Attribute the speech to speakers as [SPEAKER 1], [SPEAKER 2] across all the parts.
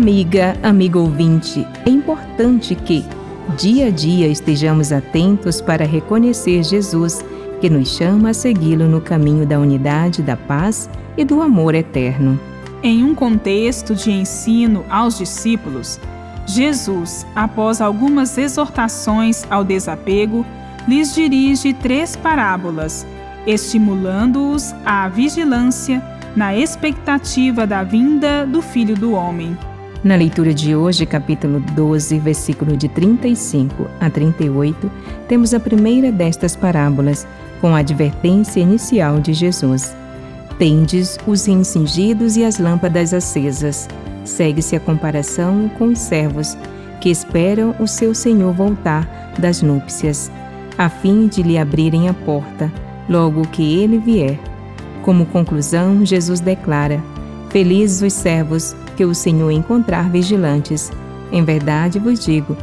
[SPEAKER 1] Amiga, amigo ouvinte, é importante que, dia a dia, estejamos atentos para reconhecer Jesus, que nos chama a segui-lo no caminho da unidade, da paz e do amor eterno.
[SPEAKER 2] Em um contexto de ensino aos discípulos, Jesus, após algumas exortações ao desapego, lhes dirige três parábolas, estimulando-os à vigilância na expectativa da vinda do Filho do Homem.
[SPEAKER 1] Na leitura de hoje, capítulo 12, versículo de 35 a 38, temos a primeira destas parábolas, com a advertência inicial de Jesus. Tendes os incingidos e as lâmpadas acesas. Segue-se a comparação com os servos, que esperam o seu senhor voltar das núpcias, a fim de lhe abrirem a porta, logo que ele vier. Como conclusão, Jesus declara: Felizes os servos que o Senhor encontrar vigilantes. Em verdade vos digo,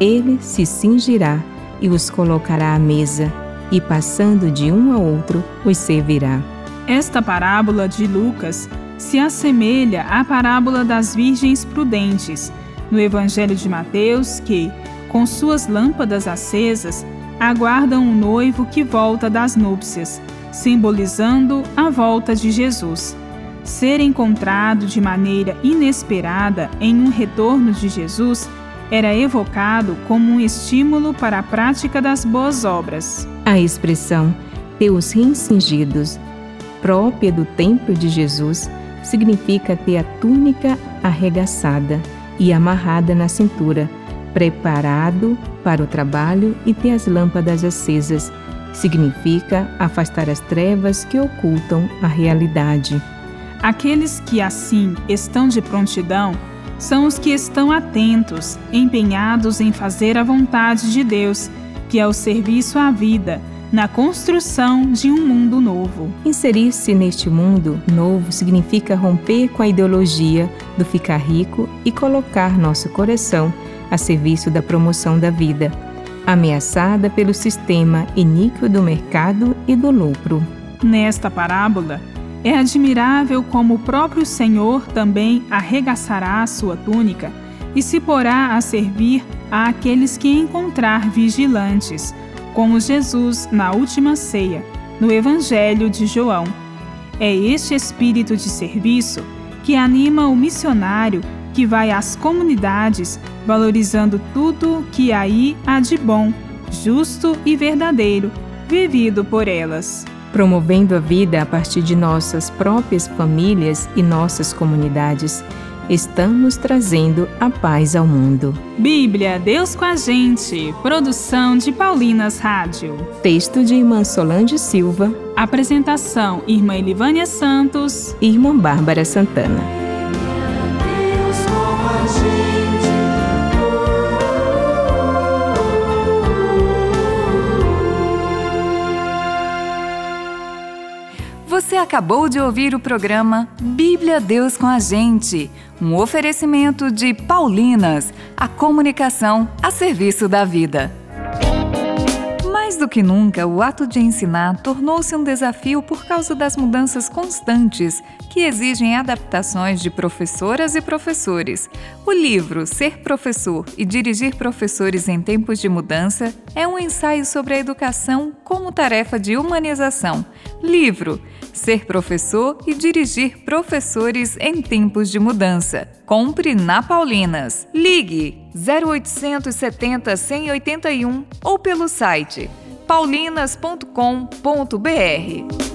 [SPEAKER 1] ele se cingirá e os colocará à mesa, e passando de um a outro, os servirá.
[SPEAKER 2] Esta parábola de Lucas se assemelha à parábola das virgens prudentes, no Evangelho de Mateus, que, com suas lâmpadas acesas, aguardam o noivo que volta das núpcias, simbolizando a volta de Jesus ser encontrado de maneira inesperada em um retorno de Jesus era evocado como um estímulo para a prática das boas obras.
[SPEAKER 1] A expressão ter os rins cingidos, própria do templo de Jesus, significa ter a túnica arregaçada e amarrada na cintura, preparado para o trabalho e ter as lâmpadas acesas. Significa afastar as trevas que ocultam a realidade.
[SPEAKER 2] Aqueles que assim estão de prontidão são os que estão atentos, empenhados em fazer a vontade de Deus, que é o serviço à vida, na construção de um mundo novo.
[SPEAKER 1] Inserir-se neste mundo novo significa romper com a ideologia do ficar rico e colocar nosso coração a serviço da promoção da vida, ameaçada pelo sistema iníquo do mercado e do lucro.
[SPEAKER 2] Nesta parábola, é admirável como o próprio Senhor também arregaçará a sua túnica e se porá a servir a aqueles que encontrar vigilantes, como Jesus na última ceia, no Evangelho de João. É este espírito de serviço que anima o missionário que vai às comunidades valorizando tudo que aí há de bom, justo e verdadeiro, vivido por elas
[SPEAKER 1] promovendo a vida a partir de nossas próprias famílias e nossas comunidades, estamos trazendo a paz ao mundo.
[SPEAKER 2] Bíblia, Deus com a gente. Produção de Paulinas Rádio.
[SPEAKER 1] Texto de Irmã Solange Silva.
[SPEAKER 2] Apresentação: Irmã Elivânia Santos.
[SPEAKER 1] Irmã Bárbara Santana.
[SPEAKER 3] Você acabou de ouvir o programa Bíblia Deus com a Gente, um oferecimento de Paulinas, a comunicação a serviço da vida. Do que nunca, o ato de ensinar tornou-se um desafio por causa das mudanças constantes que exigem adaptações de professoras e professores. O livro Ser Professor e Dirigir Professores em Tempos de Mudança é um ensaio sobre a educação como tarefa de humanização. Livro Ser Professor e Dirigir Professores em Tempos de Mudança. Compre na Paulinas. Ligue 0870 181 ou pelo site paulinas.com.br.